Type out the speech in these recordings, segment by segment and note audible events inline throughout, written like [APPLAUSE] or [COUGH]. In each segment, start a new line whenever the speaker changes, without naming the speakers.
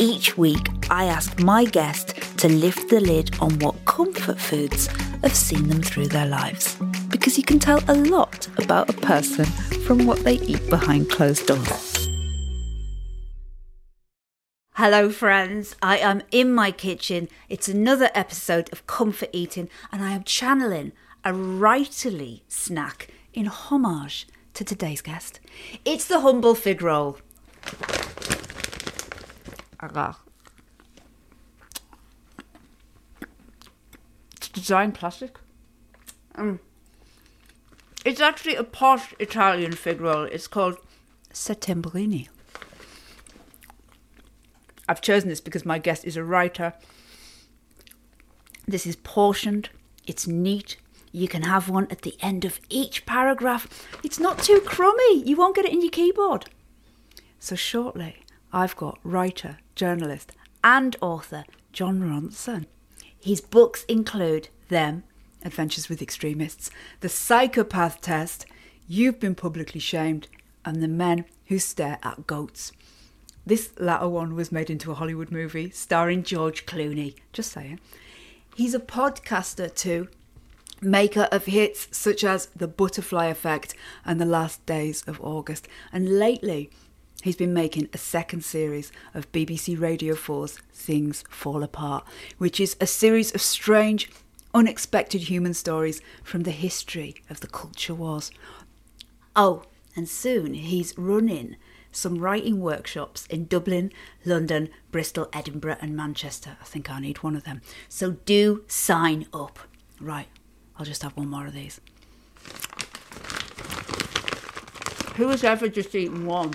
Each week, I ask my guest to lift the lid on what comfort foods have seen them through their lives. Because you can tell a lot about a person from what they eat behind closed doors. Hello, friends. I am in my kitchen. It's another episode of Comfort Eating, and I am channeling a writerly snack in homage to today's guest. It's the humble fig roll. It's designed plastic. Mm. It's actually a posh Italian fig roll. It's called Settembrini. I've chosen this because my guest is a writer. This is portioned, it's neat. You can have one at the end of each paragraph. It's not too crummy, you won't get it in your keyboard. So, shortly, I've got writer, journalist, and author Jon Ronson. His books include Them, Adventures with Extremists, The Psychopath Test, You've Been Publicly Shamed, and The Men Who Stare at Goats. This latter one was made into a Hollywood movie starring George Clooney. Just saying. He's a podcaster too, maker of hits such as The Butterfly Effect and The Last Days of August. And lately, he's been making a second series of BBC Radio 4's Things Fall Apart, which is a series of strange, unexpected human stories from the history of the culture wars. Oh, and soon he's running some writing workshops in Dublin, London, Bristol, Edinburgh, and Manchester. I think I need one of them. So do sign up. Right, I'll just have one more of these. Who has ever just eaten one?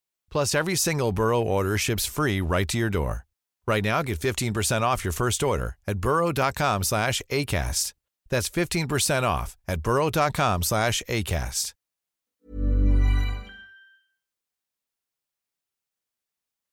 Plus, every single Burrow order ships free right to your door. Right now, get 15% off your first order at burrow.com slash ACAST. That's 15% off at burrow.com slash ACAST.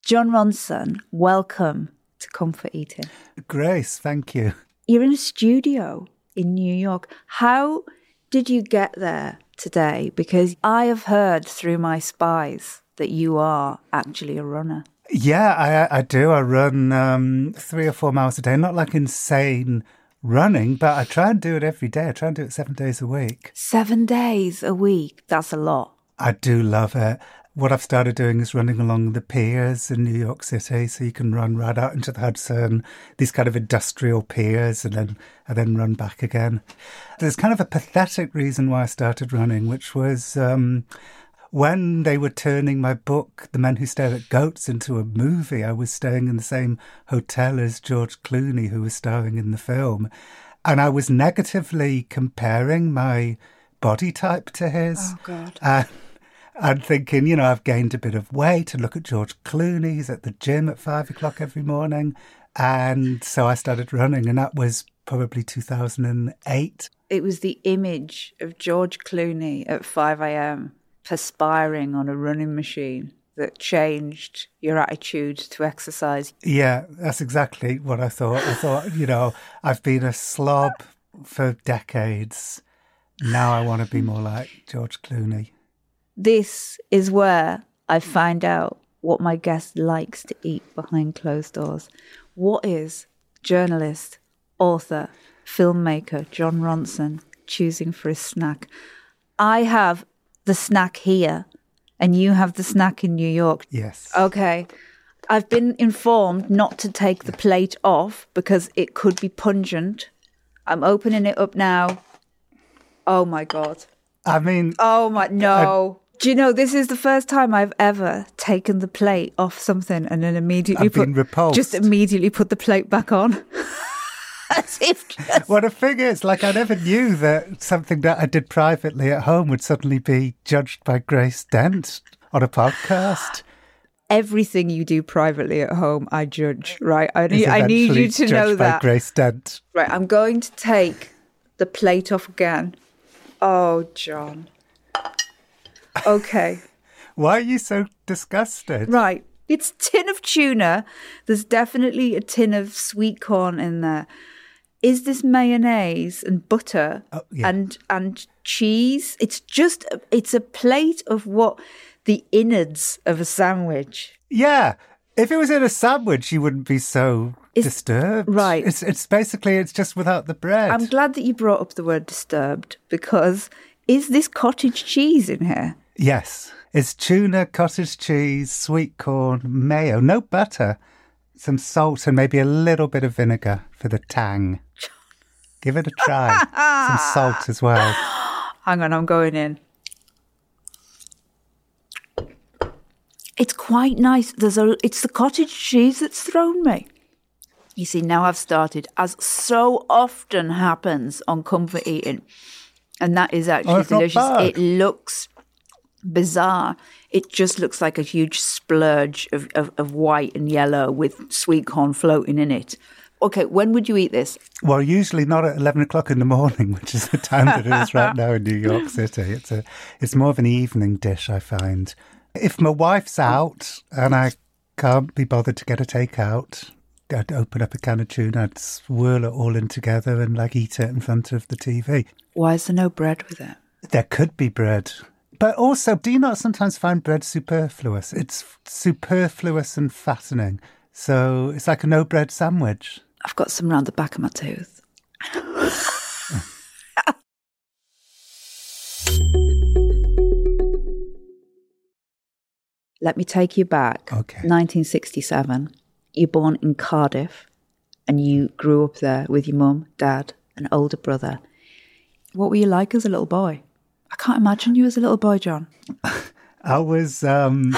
Jon Ronson, welcome to Comfort Eating.
Grace, thank you.
You're in a studio in New York. How did you get there today? Because I have heard through my spies that you are actually a runner.
Yeah, I, I do. I run um, three or four miles a day. Not like insane running, but I try and do it every day. I try and do it seven days a week.
Seven days a week. That's a lot.
I do love it. What I've started doing is running along the piers in New York City, so you can run right out into the Hudson, these kind of industrial piers, and then and then run back again. There's kind of a pathetic reason why I started running, which was um, when they were turning my book, The Men Who Stare at Goats, into a movie. I was staying in the same hotel as George Clooney, who was starring in the film, and I was negatively comparing my body type to his.
Oh, God.
Uh, and thinking, you know, I've gained a bit of weight. And look at George Clooney; he's at the gym at five o'clock every morning, and so I started running, and that was probably 2008.
It was the image of George Clooney at 5 a.m. perspiring on a running machine that changed your attitude to exercise.
Yeah, that's exactly what I thought. I thought, you know, I've been a slob for decades. Now I want to be more like George Clooney.
This is where I find out what my guest likes to eat behind closed doors. What is journalist, author, filmmaker Jon Ronson choosing for his snack? I have the snack here, and you have the snack in New York.
Yes.
Okay. I've been informed not to take the plate off because it could be pungent. I'm opening it up now. Oh my God.
I mean,
Oh my, no. Do you know, this is the first time I've ever taken the plate off something and then immediately
I've
put, just immediately put the plate back on. [LAUGHS] As if just,
Well, the thing is, like, I never knew that something that I did privately at home would suddenly be judged by Grace Dent on a podcast. [GASPS]
everything you do privately at home, I judge, right? I need, I need you to know
by
that.
Grace Dent.
Right, I'm going to take the plate off again. Oh, Jon. Okay. [LAUGHS]
Why are you so disgusted?
Right. It's tin of tuna. There's definitely a tin of sweet corn in there. Is this mayonnaise and butter
Oh, yeah.
and and cheese? It's just it's a plate of what the innards of a sandwich.
Yeah. If it was in a sandwich, you wouldn't be so
Is-
disturbed.
right.
It's it's basically it's just without the bread.
I'm glad that you brought up the word disturbed because is this cottage cheese in here?
Yes. It's tuna, cottage cheese, sweet corn, mayo, no butter, some salt, and maybe a little bit of vinegar for the tang. Give it a try. some salt as well. [GASPS]
Hang on, I'm going in. It's quite nice. There's a. It's the cottage cheese that's thrown me. You see, now I've started, as so often happens on comfort eating, and that is actually
Oh,
delicious. It looks bizarre. It just looks like a huge splurge of, of, of white and yellow with sweet corn floating in it. Okay, when would you eat this?
Well, usually not at eleven o'clock in the morning, [LAUGHS] which is the time that it is right now in New York [LAUGHS] City. It's a, it's more of an evening dish, I find. If my wife's out and I can't be bothered to get a takeout, I'd open up a can of tuna, I'd swirl it all in together and like eat it in front of the TV.
Why is there no bread with it?
There could be bread. But also, do you not sometimes find bread superfluous? It's superfluous and fattening. So it's like a no bread sandwich.
I've got some round the back of my tooth. [LAUGHS] Let me take you back.
Okay.
1967. You're born in Cardiff and you grew up there with your mum, dad, and older brother. What were you like as a little boy? I can't imagine you as a little boy, Jon.
I was, um,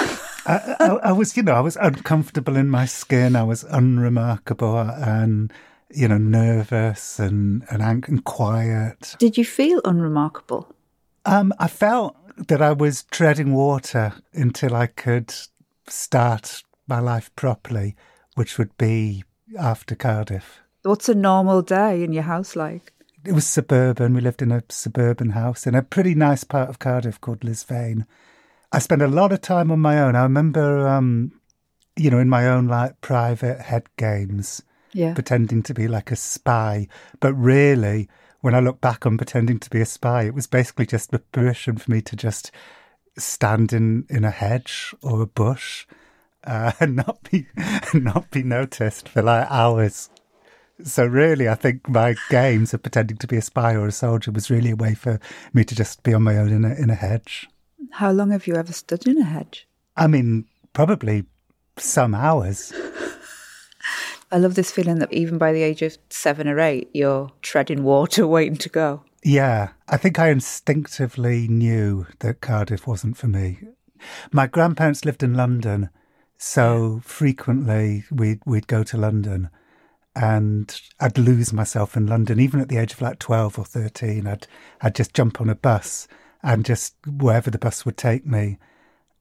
I, I, I was, you know, I was uncomfortable in my skin. I was unremarkable and, you know, nervous and and, and quiet.
Did you feel unremarkable?
Um, I felt that I was treading water until I could start my life properly, which would be after Cardiff.
What's a normal day in your house like?
It was suburban. We lived in a suburban house in a pretty nice part of Cardiff called Lisvane. I spent a lot of time on my own. I remember, um, you know, in my own like private head games,
Yeah.
pretending to be like a spy. But really, when I look back on pretending to be a spy, it was basically just the permission for me to just stand in, in a hedge or a bush uh, [LAUGHS] and not be [LAUGHS] not be noticed for like hours. So really, I think my games of pretending to be a spy or a soldier was really a way for me to just be on my own in a in a hedge.
How long have you ever stood in a hedge?
I mean, probably some hours.
I love this feeling that even by the age of seven or eight, you're treading water [LAUGHS] waiting to go.
Yeah, I think I instinctively knew that Cardiff wasn't for me. My grandparents lived in London, so frequently we'd we'd go to London, and I'd lose myself in London. Even at the age of like twelve or thirteen, I'd I'd just jump on a bus and just wherever the bus would take me,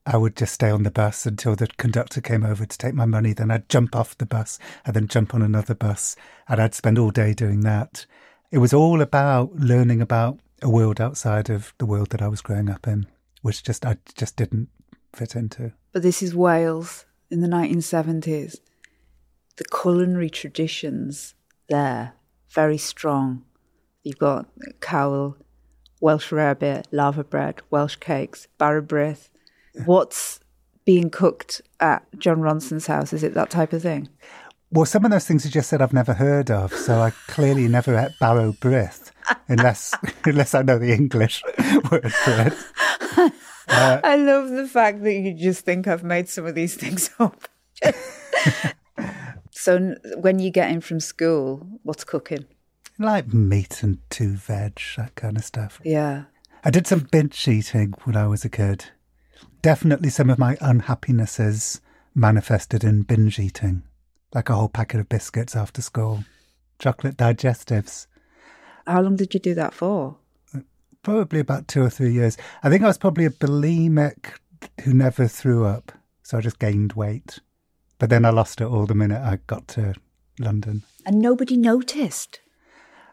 I would just stay on the bus until the conductor came over to take my money. Then I'd jump off the bus and then jump on another bus, and I'd spend all day doing that. It was all about learning about a world outside of the world that I was growing up in, which just I just didn't fit into.
But this is Wales in the 1970s. The culinary traditions there, very strong. You've got cawl, Welsh rarebit, laverbread, Welsh cakes, Bara Brith. What's being cooked at Jon Ronson's house? Is it that type of thing?
Well, some of those things you just said I've never heard of, so I clearly never ate Bara Brith, unless [LAUGHS] unless I know the English [LAUGHS] word for it. [LAUGHS]
I love the fact that you just think I've made some of these things up. So when you get in from school, what's cooking?
Like meat and two veg, that kind of stuff.
Yeah.
I did some binge eating when I was a kid. Definitely some of my unhappinesses manifested in binge eating, like a whole packet of biscuits after school, chocolate digestives.
How long did you do that for?
Probably about two or three years. I think I was probably a bulimic who never threw up, so I just gained weight. But then I lost it all the minute I got to London.
And nobody noticed.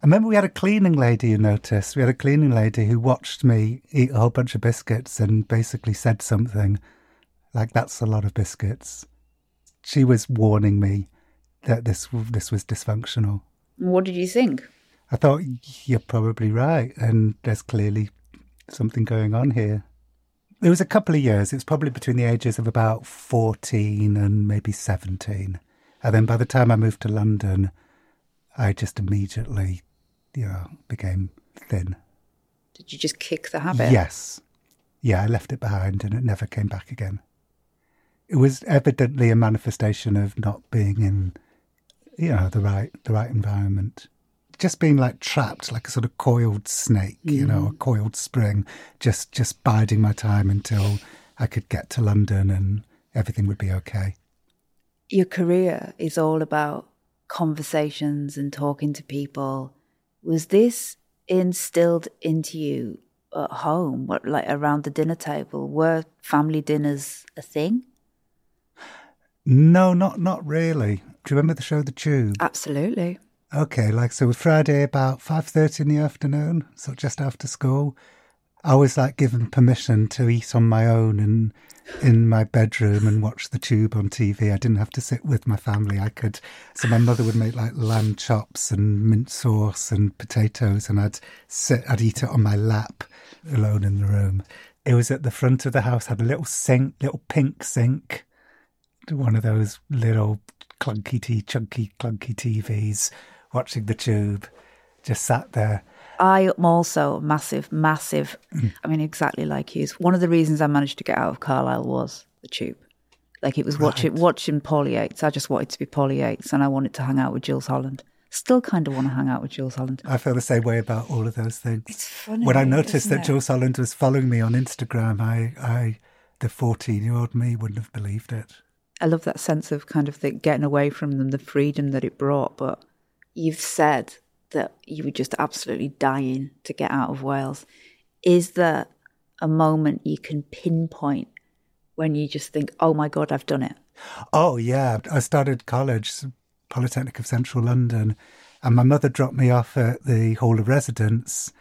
I remember we had a cleaning lady who noticed. We had a cleaning lady who watched me eat a whole bunch of biscuits and basically said something like, "That's a lot of biscuits." She was warning me that this this was dysfunctional.
What did you think?
I thought you're probably right, and there's clearly something going on here. There was a couple of years. It was probably between the ages of about fourteen and maybe seventeen, and then by the time I moved to London, I just immediately, you know, became thin.
Did you just kick the habit?
Yes. Yeah, I left it behind and it never came back again. It was evidently a manifestation of not being in, you know, the right the right environment. Just being like trapped, like a sort of coiled snake, you know, a mm. coiled spring, just just biding my time until I could get to London and everything would be okay.
Your career is all about conversations and talking to people. Was this instilled into you at home? What like around the dinner table? Were family dinners a thing?
No, not not really. Do you remember the show The Tube?
Absolutely.
Okay, like so Friday about five thirty in the afternoon, so just after school. I was like given permission to eat on my own and in my bedroom and watch the tube on TV. I didn't have to sit with my family. I could so my mother would make like lamb chops and mint sauce and potatoes and I'd sit I'd eat it on my lap alone in the room. It was at the front of the house, had a little sink, little pink sink one of those little clunky chunky clunky TVs watching the tube. Just sat there.
I am also massive, massive. Mm. I mean, exactly like you. One of the reasons I managed to get out of Carlisle was the tube. Like it was watching watching Paula Yates. I just wanted to be Paula Yates, and I wanted to hang out with Jools Holland. Still, kind of want to hang out with Jools Holland.
I feel the same way about all of those things.
It's funny
when I noticed that
it?
Jools Holland was following me on Instagram, I, I, the fourteen-year-old me, wouldn't have believed it.
I love that sense of kind of the getting away from them, the freedom that it brought. But you've said that you were just absolutely dying to get out of Wales. Is there a moment you can pinpoint when you just think, oh my God, I've done it?
Oh yeah, I started college, Polytechnic of Central London, and my mother dropped me off at the Hall of Residence,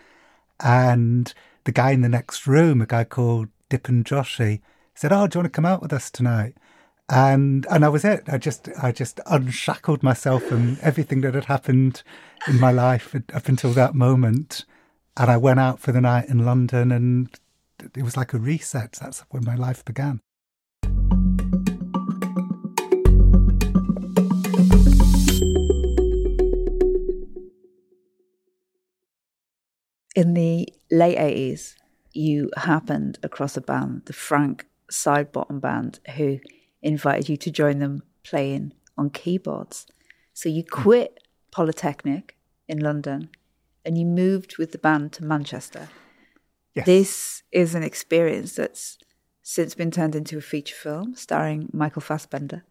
and the guy in the next room, a guy called Dippin Joshi, said, "Oh, do you want to come out with us tonight?" And and that was it. I just I just unshackled myself from everything that had happened in my life up until that moment, and I went out for the night in London, and it was like a reset. That's when my life began.
In the late 80s, you happened across a band, the Frank Sidebottom Band, who invited you to join them playing on keyboards. So you quit Polytechnic in London and you moved with the band to Manchester.
Yes.
This is an experience that's since been turned into a feature film starring Michael Fassbender.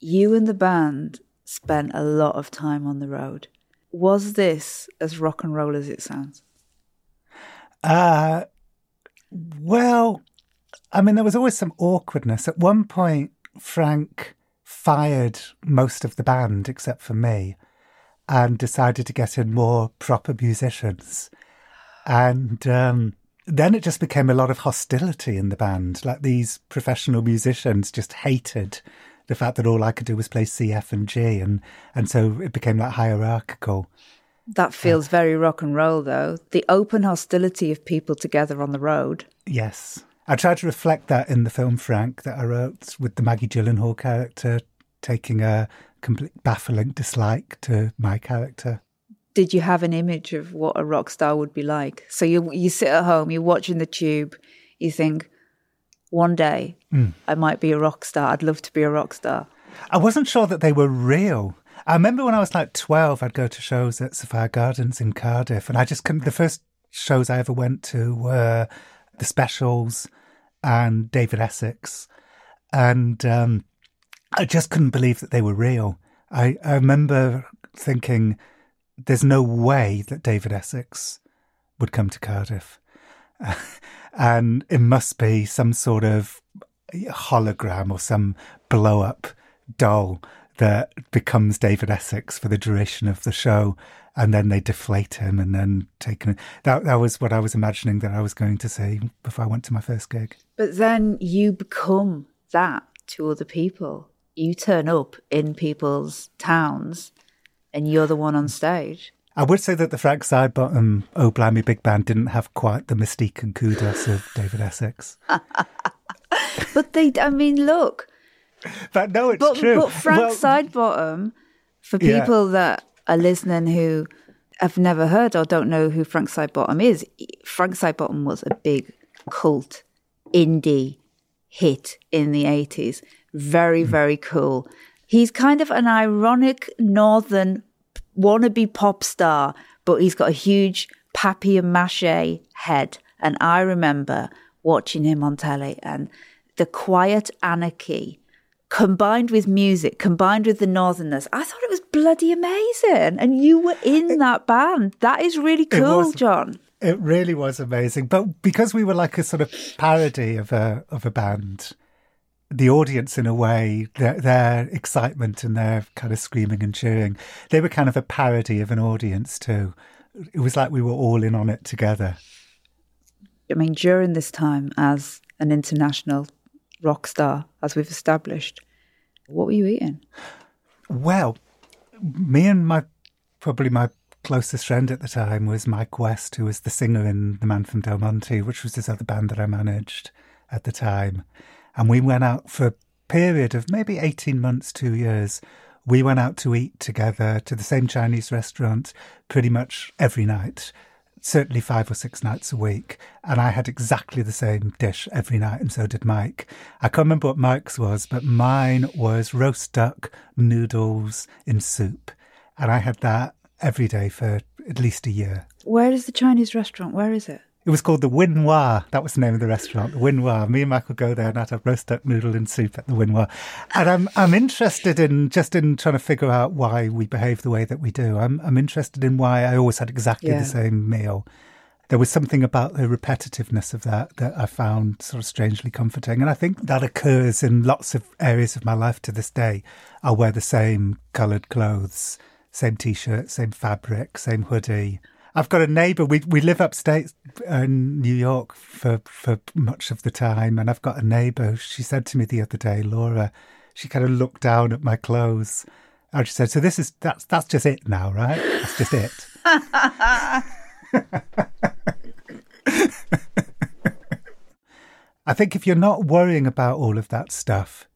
You and the band spent a lot of time on the road. Was this as rock and roll as it sounds?
Uh, well, I mean, there was always some awkwardness. At one point, Frank fired most of the band except for me and decided to get in more proper musicians. And um, then it just became a lot of hostility in the band. Like these professional musicians just hated the fact that all I could do was play C, F, and G. And, and so it became like hierarchical.
That feels very rock and roll, though. The open hostility of people together on the road.
Yes. I tried to reflect that in the film Frank that I wrote with the Maggie Gyllenhaal character taking a complete baffling dislike to my character.
Did you have an image of what a rock star would be like? So you you sit at home, you're watching the tube, you think, one day mm. I might be a rock star. I'd love to be a rock star.
I wasn't sure that they were real. I remember when I was like 12, I'd go to shows at Sophia Gardens in Cardiff, and I just couldn't. The first shows I ever went to were the specials and David Essex. And um, I just couldn't believe that they were real. I, I remember thinking, there's no way that David Essex would come to Cardiff. [LAUGHS] and it must be some sort of hologram or some blow up doll that becomes David Essex for the duration of the show. And then they deflate him and then take him. That, that was what I was imagining that I was going to say before I went to my first gig.
But then you become that to other people. You turn up in people's towns and you're the one on stage.
I would say that the Frank Sidebottom Oh Blimey Big Band didn't have quite the mystique and kudos of David Essex. [LAUGHS]
But they, I mean, look,
But no, it's
but,
true.
but Frank
Well,
Sidebottom, for
Yeah.
people that are listening who have never heard or don't know who Frank Sidebottom is, Frank Sidebottom was a big cult indie hit in the 80s. Very,
Hmm.
very cool. He's kind of an ironic northern wannabe pop star, but he's got a huge papier mache head. And I remember watching him on telly and the quiet anarchy combined with music, combined with the northernness. I thought it was bloody amazing. And you were in that band. That is really cool,
was.
Jon.
It really was amazing. But because we were like a sort of parody of a of a band, the audience in a way, their, their excitement and their kind of screaming and cheering, they were kind of a parody of an audience too. It was like we were all in on it together.
I mean, during this time as an international rock star, as we've established, what were you eating?
Well, me and my probably my closest friend at the time was Mike West, who was the singer in The Man from Del Monte, which was this other band that I managed at the time. And we went out for a period of maybe 18 months, two years. We went out to eat together to the same Chinese restaurant pretty much every night, certainly five or six nights a week. And I had exactly the same dish every night, and so did Mike. I can't remember what Mike's was, but mine was roast duck noodles in soup. And I had that every day for at least a year.
Where is the Chinese restaurant? Where is it?
It was called the Winoir. That was the name of the restaurant, the Winoir. Me and Mike would go there and I'd have roast duck noodle and soup at the Winoir. And I'm I'm interested in just in trying to figure out why we behave the way that we do. I'm I'm interested in why I always had exactly
Yeah.
the same meal. There was something about the repetitiveness of that that I found sort of strangely comforting. And I think that occurs in lots of areas of my life to this day. I'll wear the same coloured clothes, same t shirt, same fabric, same hoodie. I've got a neighbour. We we live upstate uh, in New York for for much of the time, and I've got a neighbour. She said to me the other day, Laura. She kind of looked down at my clothes, and she said, "So this is that's that's just it now, right? That's just it." [LAUGHS] I think if you're not worrying about all of that stuff,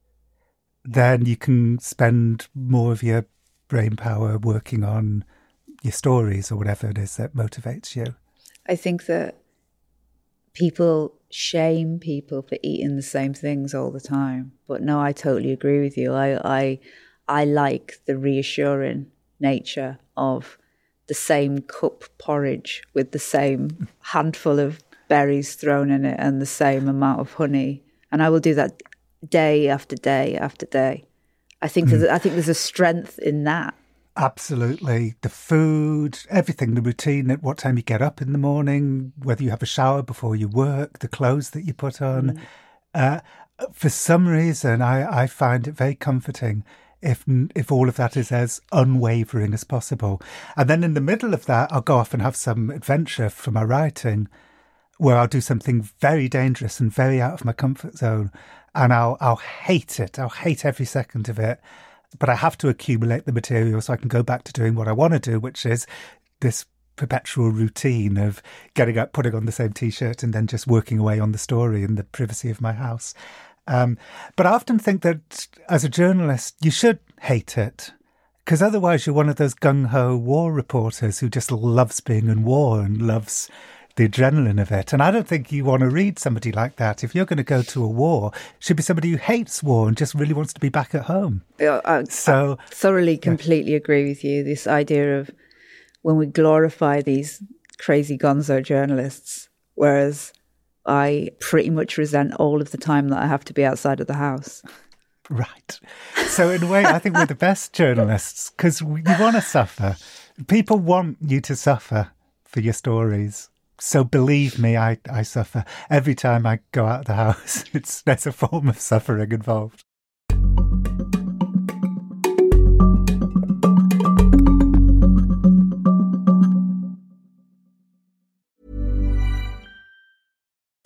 then you can spend more of your brain power working on your stories or whatever it is that motivates you.
I think that people shame people for eating the same things all the time. But no, I totally agree with you. I I I like the reassuring nature of the same cup porridge with the same handful of berries thrown in it and the same amount of honey. And I will do that day after day after day. I think there's, I think there's a strength in that.
Absolutely. The food, everything, the routine at what time you get up in the morning, whether you have a shower before you work, the clothes that you put on. Uh, for some reason, I, I find it very comforting if if all of that is as unwavering as possible. And then in the middle of that, I'll go off and have some adventure for my writing where I'll do something very dangerous and very out of my comfort zone, and I'll I'll hate it. I'll hate every second of it. But I have to accumulate the material so I can go back to doing what I want to do, which is this perpetual routine of getting up, putting on the same t-shirt, and then just working away on the story in the privacy of my house. Um, but I often think that as a journalist, you should hate it because otherwise you're one of those gung ho war reporters who just loves being in war and loves the adrenaline of it. And I don't think you want to read somebody like that. If you're going to go to a war, it should be somebody who hates war and just really wants to be back at home.
I, so I thoroughly, completely yeah. agree with you. This idea of when we glorify these crazy gonzo journalists, whereas I pretty much resent all of the time that I have to be outside of the house.
Right. So, in a way, I think we're the best journalists because you want to suffer. People want you to suffer for your stories. So believe me, I, I suffer. Every time I go out of the house, [LAUGHS] it's, there's a form of suffering involved.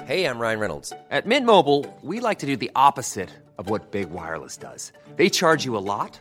Hey, I'm Ryan Reynolds. At Mint Mobile, we like to do the opposite of what Big Wireless does. They charge you a lot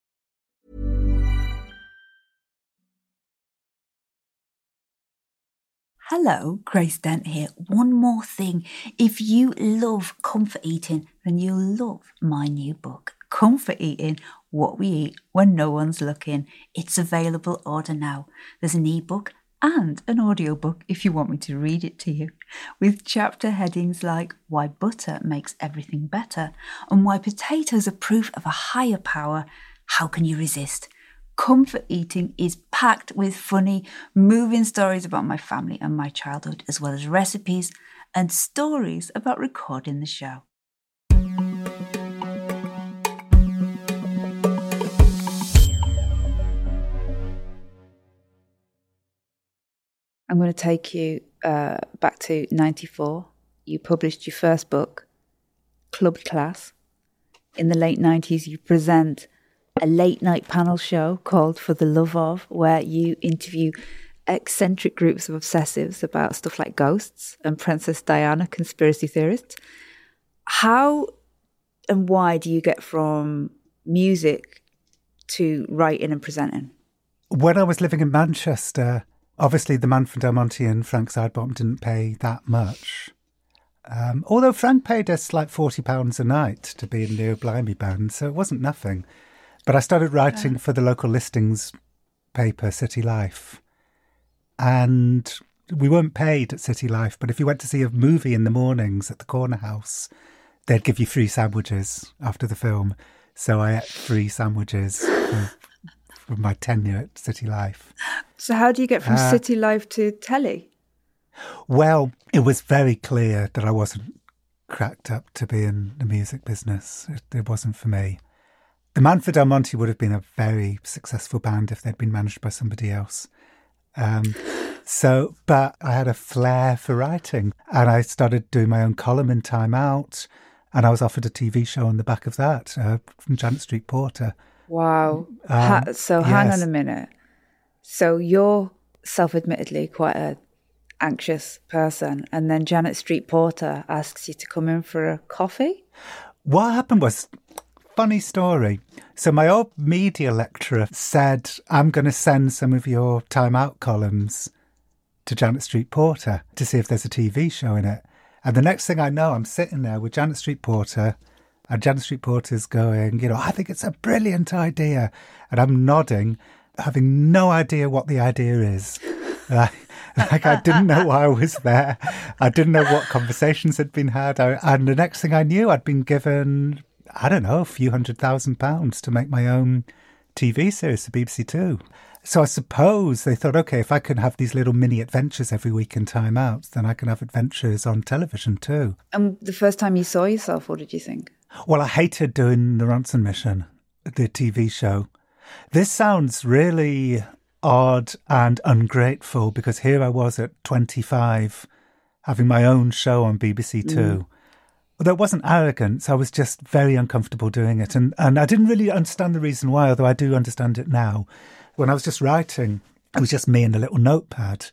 Hello, Grace Dent here. One more thing. If you love comfort eating, then you'll love my new book, Comfort Eating What We Eat When No One's Looking. It's available order now. There's an ebook and an audiobook if you want me to read it to you, with chapter headings like Why Butter Makes Everything Better and Why Potatoes Are Proof of a Higher Power. How can you resist? Comfort Eating is packed with funny, moving stories about my family and my childhood, as well as recipes and stories about recording the show. I'm going to take you uh, back to 94. You published your first book, Club Class. In the late 90s, you present a late night panel show called For the Love of, where you interview eccentric groups of obsessives about stuff like ghosts and Princess Diana conspiracy theorists. How and why do you get from music to writing and presenting?
When I was living in Manchester, obviously the man from Del Monte and Frank Sidebottom didn't pay that much. Um, although Frank paid us like £40 a night to be in the Blimey band, so it wasn't nothing. But I started writing for the local listings paper, City Life. And we weren't paid at City Life, but if you went to see a movie in the mornings at the corner house, they'd give you free sandwiches after the film. So I ate free sandwiches for, for my tenure at City Life.
So, how do you get from uh, City Life to telly?
Well, it was very clear that I wasn't cracked up to be in the music business. It, it wasn't for me. The Man from Del Monte would have been a very successful band if they'd been managed by somebody else. Um, so, but I had a flair for writing and I started doing my own column in Time Out and I was offered a TV show on the back of that uh, from Janet Street Porter.
Wow. Um, ha- so yes. hang on a minute. So you're self-admittedly quite a anxious person and then Janet Street Porter asks you to come in for a coffee?
What happened was funny story. So, my old media lecturer said, I'm going to send some of your Time Out columns to Janet Street Porter to see if there's a TV show in it. And the next thing I know, I'm sitting there with Janet Street Porter, and Janet Street Porter's going, you know, I think it's a brilliant idea. And I'm nodding, having no idea what the idea is. [LAUGHS] like, I didn't know why I was there. I didn't know what conversations had been had. I, and the next thing I knew, I'd been given I don't know, a few hundred thousand pounds to make my own TV series for BBC Two. So I suppose they thought, okay, if I can have these little mini adventures every week in Time Out, then I can have adventures on television too.
And the first time you saw yourself, what did you think?
Well, I hated doing the Ronson Mission, the TV show. This sounds really odd and ungrateful because here I was at 25 having my own show on BBC Two. Mm. Although it wasn't arrogance, I was just very uncomfortable doing it. And, and I didn't really understand the reason why, although I do understand it now. When I was just writing, it was just me and a little notepad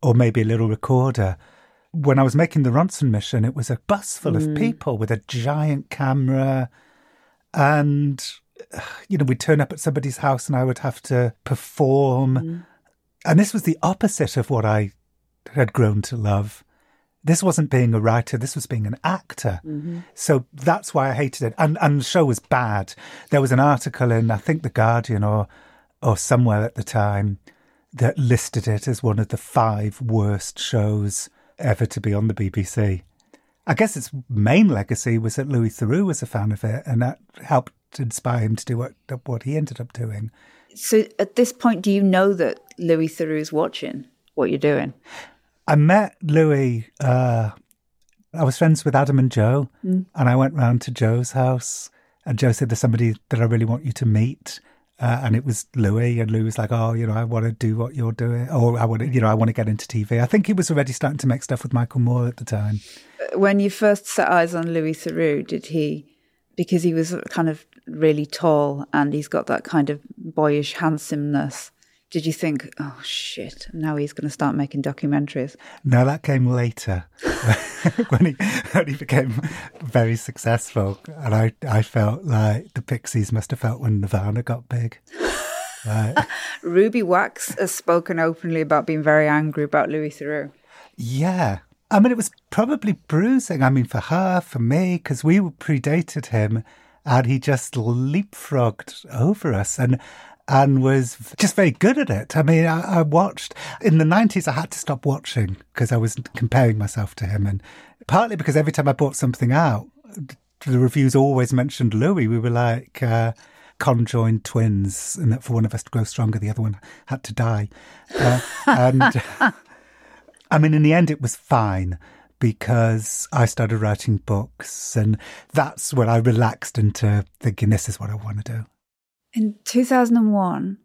or maybe a little recorder. When I was making the Ronson mission, it was a bus full of mm. people with a giant camera. And, you know, we'd turn up at somebody's house and I would have to perform. Mm. And this was the opposite of what I had grown to love. This wasn't being a writer, this was being an actor. Mm-hmm. So that's why I hated it. And and the show was bad. There was an article in I think The Guardian or or somewhere at the time that listed it as one of the five worst shows ever to be on the BBC. I guess its main legacy was that Louis Theroux was a fan of it, and that helped inspire him to do what what he ended up doing.
So at this point, do you know that Louis theroux is watching what you're doing?
I met Louis. Uh, I was friends with Adam and Joe, and I went round to Joe's house, and Joe said, "There's somebody that I really want you to meet." Uh, and it was Louis, and Louis was like, "Oh, you know, I want to do what you're doing, or I want to, you know, I want to get into TV." I think he was already starting to make stuff with Michael Moore at the time.
When you first set eyes on Louis Theroux, did he, because he was kind of really tall and he's got that kind of boyish handsomeness, did you think, oh shit, now he's going to start making documentaries?
No, that came later [LAUGHS] when he when he became very successful, and I I felt like the Pixies must have felt when Nirvana got big. Like, [LAUGHS]
Ruby Wax has spoken openly about being very angry about Louis Theroux.
yeah, I mean it was probably bruising. I mean for her, for me, because we predated him, and he just leapfrogged over us, and and was just very good at it. I mean, I, I watched in the nineties. I had to stop watching because I was comparing myself to him, and partly because every time I bought something out, the reviews always mentioned Louis. We were like uh, conjoined twins, and that for one of us to grow stronger, the other one had to die. Uh, and [LAUGHS] I mean, in the end, it was fine because I started writing books, and that's when I relaxed into thinking, this is what I want to do.
In 2001,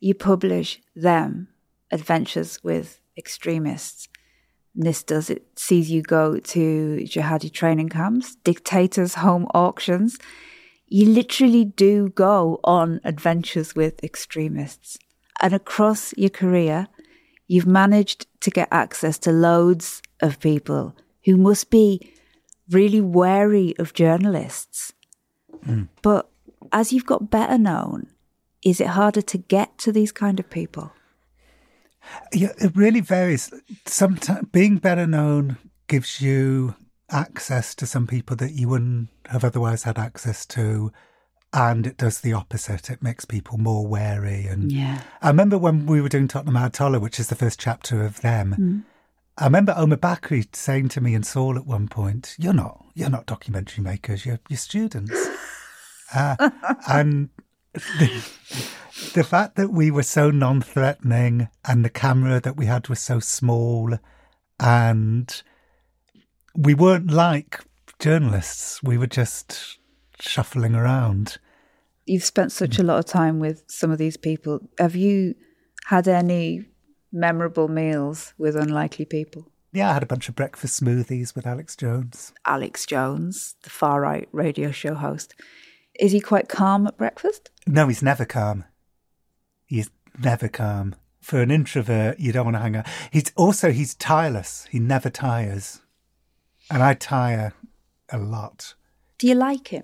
you publish Them Adventures with Extremists. And this does it sees you go to jihadi training camps, dictators' home auctions. You literally do go on adventures with extremists. And across your career, you've managed to get access to loads of people who must be really wary of journalists. Hmm. But as you've got better known, is it harder to get to these kind of people?
Yeah, it really varies. Sometimes being better known gives you access to some people that you wouldn't have otherwise had access to. And it does the opposite. It makes people more wary. And
Yeah.
I remember when we were doing Tottenham Ayatollah, which is the first chapter of them. Mm. I remember Omar Bakri saying to me and Saul at one point, "You're not, you're not documentary makers. You're, you're students." [LAUGHS] uh, and the, the fact that we were so non-threatening and the camera that we had was so small, and we weren't like journalists. We were just shuffling around.
You've spent such a lot of time with some of these people. Have you had any memorable meals with unlikely people?
Yeah, I had a bunch of breakfast smoothies with Alex Jones.
Alex Jones, the far right radio show host, is he quite calm at breakfast?
No, he's never calm. He's never calm. For an introvert, you don't want to hang out. He's also he's tireless. He never tires, and I tire a lot.
Do you like him?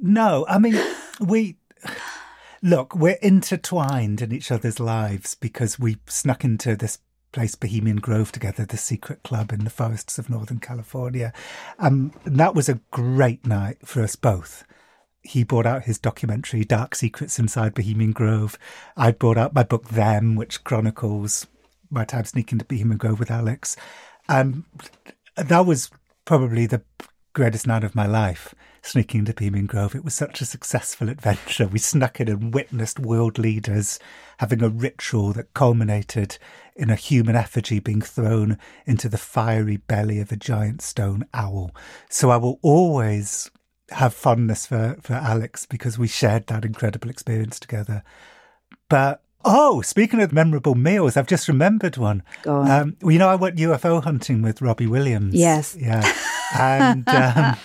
No, I mean we look. We're intertwined in each other's lives because we snuck into this place, Bohemian Grove, together, the secret club in the forests of Northern California. Um, and that was a great night for us both. He brought out his documentary, Dark Secrets Inside Bohemian Grove. I brought out my book, Them, which chronicles my time sneaking to Bohemian Grove with Alex. Um, that was probably the greatest night of my life, sneaking into Bohemian Grove. It was such a successful adventure. We snuck in and witnessed world leaders having a ritual that culminated in a human effigy being thrown into the fiery belly of a giant stone owl. So I will always have fondness for, for Alex because we shared that incredible experience together. But Oh, speaking of memorable meals, I've just remembered one.
Go on.
Um, well, you know, I went UFO hunting with Robbie Williams.
Yes.
Yeah. [LAUGHS] And um,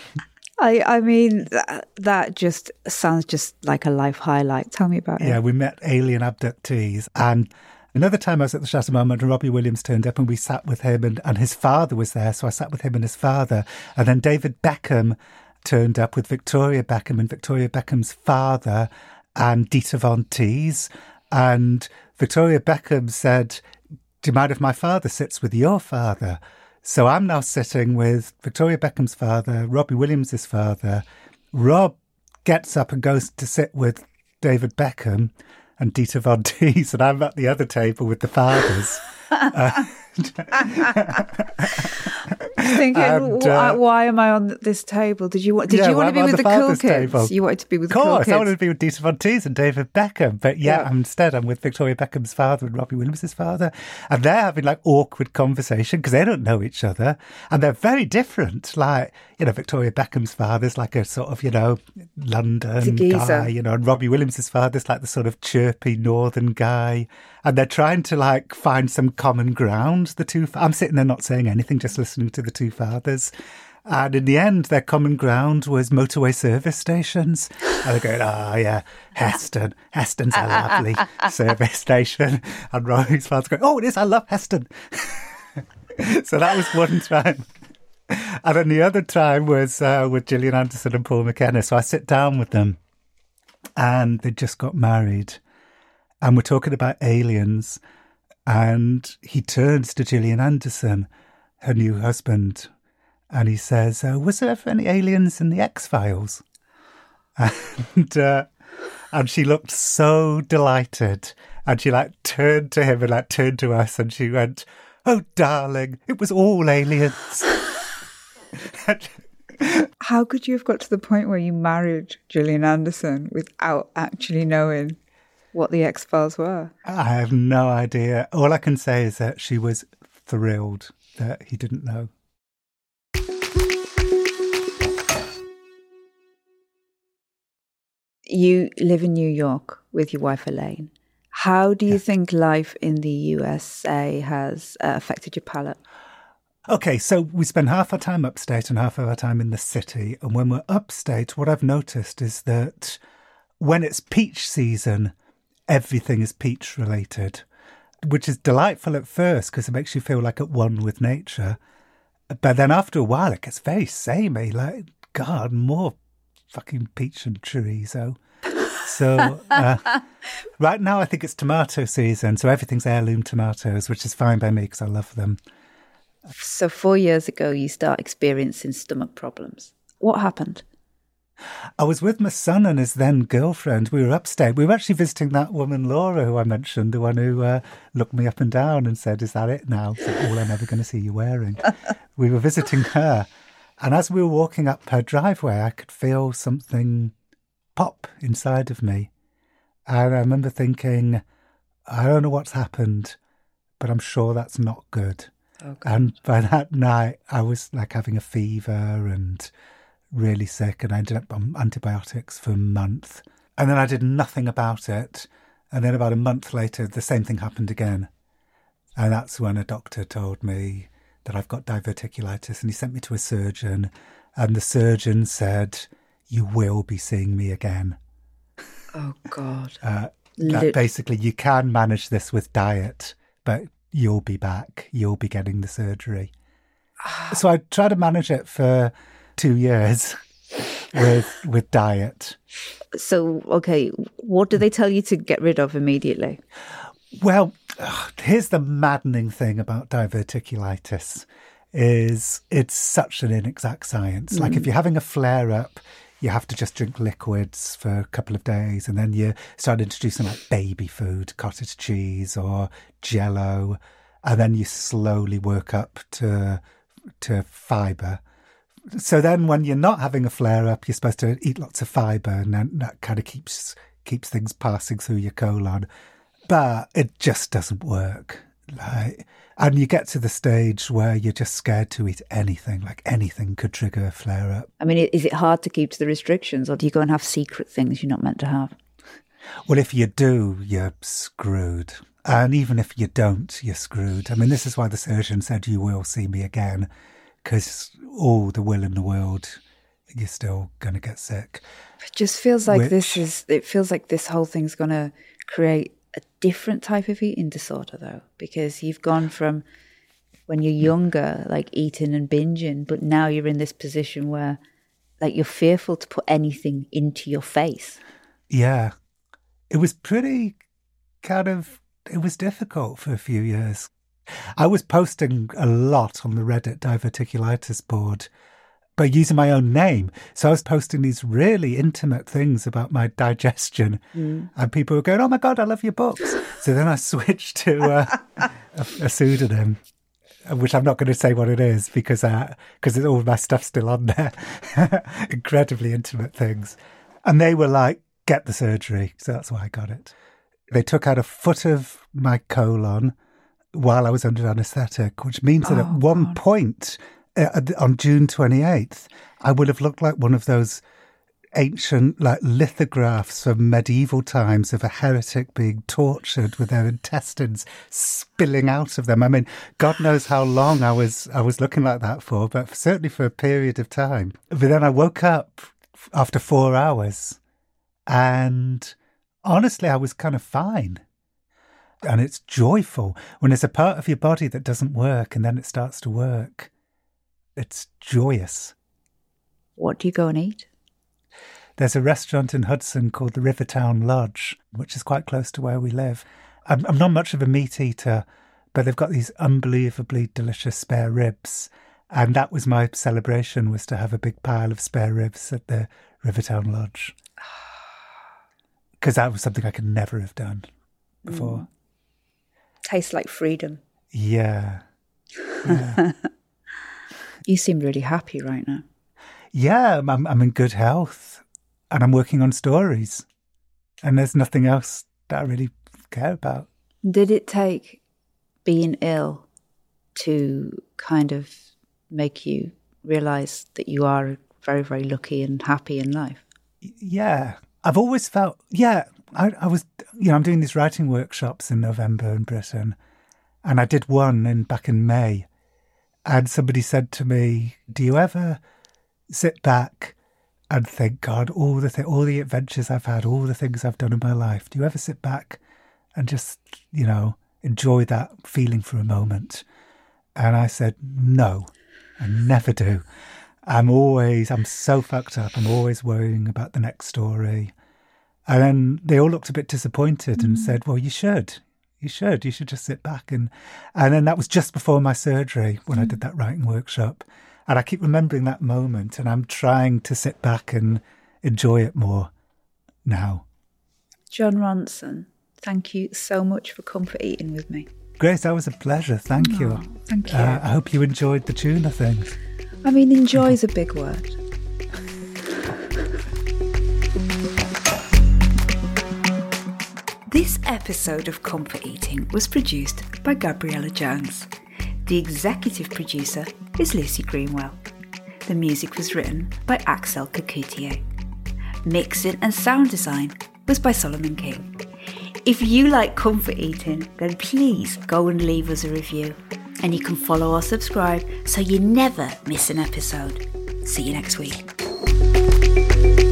I, I mean, that, that just sounds just like a life highlight. Tell me about it.
yeah, we met alien abductees. And another time I was at the Chateau Marmont and Robbie Williams turned up and we sat with him and, and his father was there. So I sat with him and his father. And then David Beckham turned up with Victoria Beckham and Victoria Beckham's father and Dita Von Teese. And Victoria Beckham said, Do you mind if my father sits with your father? So I'm now sitting with Victoria Beckham's father, Robbie Williams' father. Rob gets up and goes to sit with David Beckham and Dita Von Teese, [LAUGHS] and I'm at the other table with the fathers. [LAUGHS]
Uh, Thinking,
And,
why,
uh,
why am I on this table? Did you want? Did
Yeah,
you want to be with
the
cool kids?
table.
You wanted to be with
Of
the cool
course, I
kids.
wanted to be with Dita Von Teese and David Beckham, but yeah,
Yeah.
instead I'm with Victoria Beckham's father and Robbie Williams's father, and they're having like awkward conversation because they don't know each other, and they're very different. Like you know, Victoria Beckham's father's like a sort of you know London
He's a geezer.
guy, you know, and Robbie Williams' father's like the sort of chirpy northern guy, and they're trying to like find some common ground. The two, I'm sitting there not saying anything, just listening to the two fathers. And in the end, their common ground was motorway service stations. And they're going, oh, yeah, Heston. Heston's a lovely [LAUGHS] service station. And Robbie's father's going, oh, it is, I love Heston. [LAUGHS] so that was one time. And then the other time was uh, with Gillian Anderson and Paul McKenna. So I sit down with them and they just got married. And we're talking about aliens. And he turns to Gillian Anderson, her new husband, and he says, uh, Was there ever any aliens in the X Files? [LAUGHS] And, uh, and she looked so delighted. And she like turned to him and like turned to us and she went, Oh, darling, it was all aliens. [LAUGHS]
How could you have got to the point where you married Gillian Anderson without actually knowing what the X Files were?
I have no idea. All I can say is that she was thrilled that he didn't know.
You live in New York with your wife Elaine. How do you think life in the USA has uh, affected your palate?
Okay, so we spend half our time upstate and half of our time in the city. And when we're upstate, what I've noticed is that when it's peach season, everything is peach related, which is delightful at first because it makes you feel like at one with nature. But then after a while, it gets very samey. Like, God, more fucking peach and chorizo. So uh, [LAUGHS] right now, I think it's tomato season. So everything's heirloom tomatoes, which is fine by me because I love them.
So, four years ago, you start experiencing stomach problems. What happened?
I was with my son and his then girlfriend. We were upstate. We were actually visiting that woman, Laura, who I mentioned, the one who uh, looked me up and down and said, Is that it now? Is that all I'm ever going to see you wearing? [LAUGHS] we were visiting her. And as we were walking up her driveway, I could feel something pop inside of me. And I remember thinking, I don't know what's happened, but I'm sure that's not good. And by that night, I was like having a fever and really sick, and I ended up on antibiotics for a month. And then I did nothing about it. And then about a month later, the same thing happened again. And that's when a doctor told me that I've got diverticulitis, and he sent me to a surgeon. And the surgeon said, You will be seeing me again.
Oh, God. [LAUGHS]
Uh, that basically, you can manage this with diet, but you'll be back. You'll be getting the surgery. so I tried to manage it for two years with with diet.
So, okay, what do they tell you to get rid of immediately?
Well, ugh, here's the maddening thing about diverticulitis is it's such an inexact science. Like if mm. you're having a flare up, you have to just drink liquids for a couple of days and then you start introducing like baby food, cottage cheese or jello, and then you slowly work up to to fiber. So then when you're not having a flare up, you're supposed to eat lots of fiber, and then that kind of keeps keeps things passing through your colon. But it just doesn't work. Like, and you get to the stage where you're just scared to eat anything. Like anything could trigger a flare up.
I mean, is it hard to keep to the restrictions, or do you go and have secret things you're not meant to have?
Well, if you do, you're screwed. And even if you don't, you're screwed. I mean, this is why the surgeon said you will see me again, because all the will in the world, you're still going to get sick.
It just feels like
Which-
this is. It feels like this whole thing's going to create a different type of eating disorder, though, because you've gone from when you're younger, like eating and binging, but now you're in this position where, like, you're fearful to put anything into your face.
Yeah. It was pretty kind of, it was difficult for a few years. I was posting a lot on the Reddit diverticulitis board, by using my own name. So I was posting these really intimate things about my digestion, and people were going, "Oh my god, I love your books." so then I [LAUGHS] switched to uh, a, a pseudonym, which I'm not going to say what it is because because all my stuff's still on there. [LAUGHS] Incredibly intimate things, and they were like, "Get the surgery," so that's why I got it. They took out a foot of my colon while I was under anaesthetic, which means that at one point uh, on June 28th, I would have looked like one of those ancient like lithographs from medieval times of a heretic being tortured with their intestines spilling out of them. I mean, God knows how long I was I was looking like that for, but certainly for a period of time. But then I woke up after four hours and honestly I was kind of fine and it's joyful when there's a part of your body that doesn't work and then it starts to work. It's joyous.
What do you go and eat?
There's a restaurant in Hudson called the Rivertown Lodge, which is quite close to where we live. I'm, I'm not much of a meat eater, but they've got these unbelievably delicious spare ribs. And that was my celebration was to have a big pile of spare ribs at the Rivertown Lodge. [SIGHS] Because that was something I could never have done before.
Tastes like freedom.
Yeah. [LAUGHS]
You seem really happy right now.
Yeah, I'm, I'm in good health and I'm working on stories. And there's nothing else that I really care about.
Did it take being ill to kind of make you realize that you are very, very lucky and happy in life?
Yeah, I've always felt, yeah, I, I was, you know, I'm doing these writing workshops in November in Britain. And I did one in back in May. And somebody said to me, Do you ever sit back and think, God, all the th- all the adventures I've had, all the things I've done in my life, do you ever sit back and just, you know, enjoy that feeling for a moment? And I said, No, I never do. I'm always, I'm so fucked up. I'm always worrying about the next story. And then they all looked a bit disappointed and said, Well, you should. You should. You should just sit back and and then that was just before my surgery when I did that writing workshop. And I keep remembering that moment and I'm trying to sit back and enjoy it more now.
Jon Ronson, thank you so much for comfort eating with me.
Grace, that was a pleasure. Thank you.
Thank you.
Uh, I hope you enjoyed the tuna thing.
I mean, enjoy is a big word. This episode of Comfort Eating was produced by Gabriella Jones. The executive producer is Lucy Greenwell. The music was written by Axel Kacoutié. Mixing and sound design was by Solomon King. If you like comfort eating, then please go and leave us a review. And you can follow or subscribe so you never miss an episode. See you next week.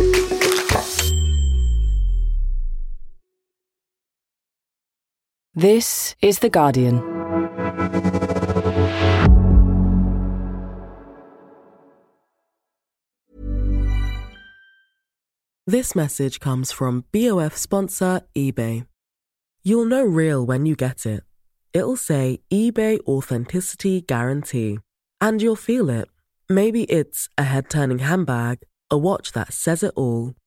This is The Guardian.
This message comes from BOF sponsor eBay. You'll know real when you get it. It'll say eBay Authenticity Guarantee. And you'll feel it. Maybe it's a head turning handbag, a watch that says it all,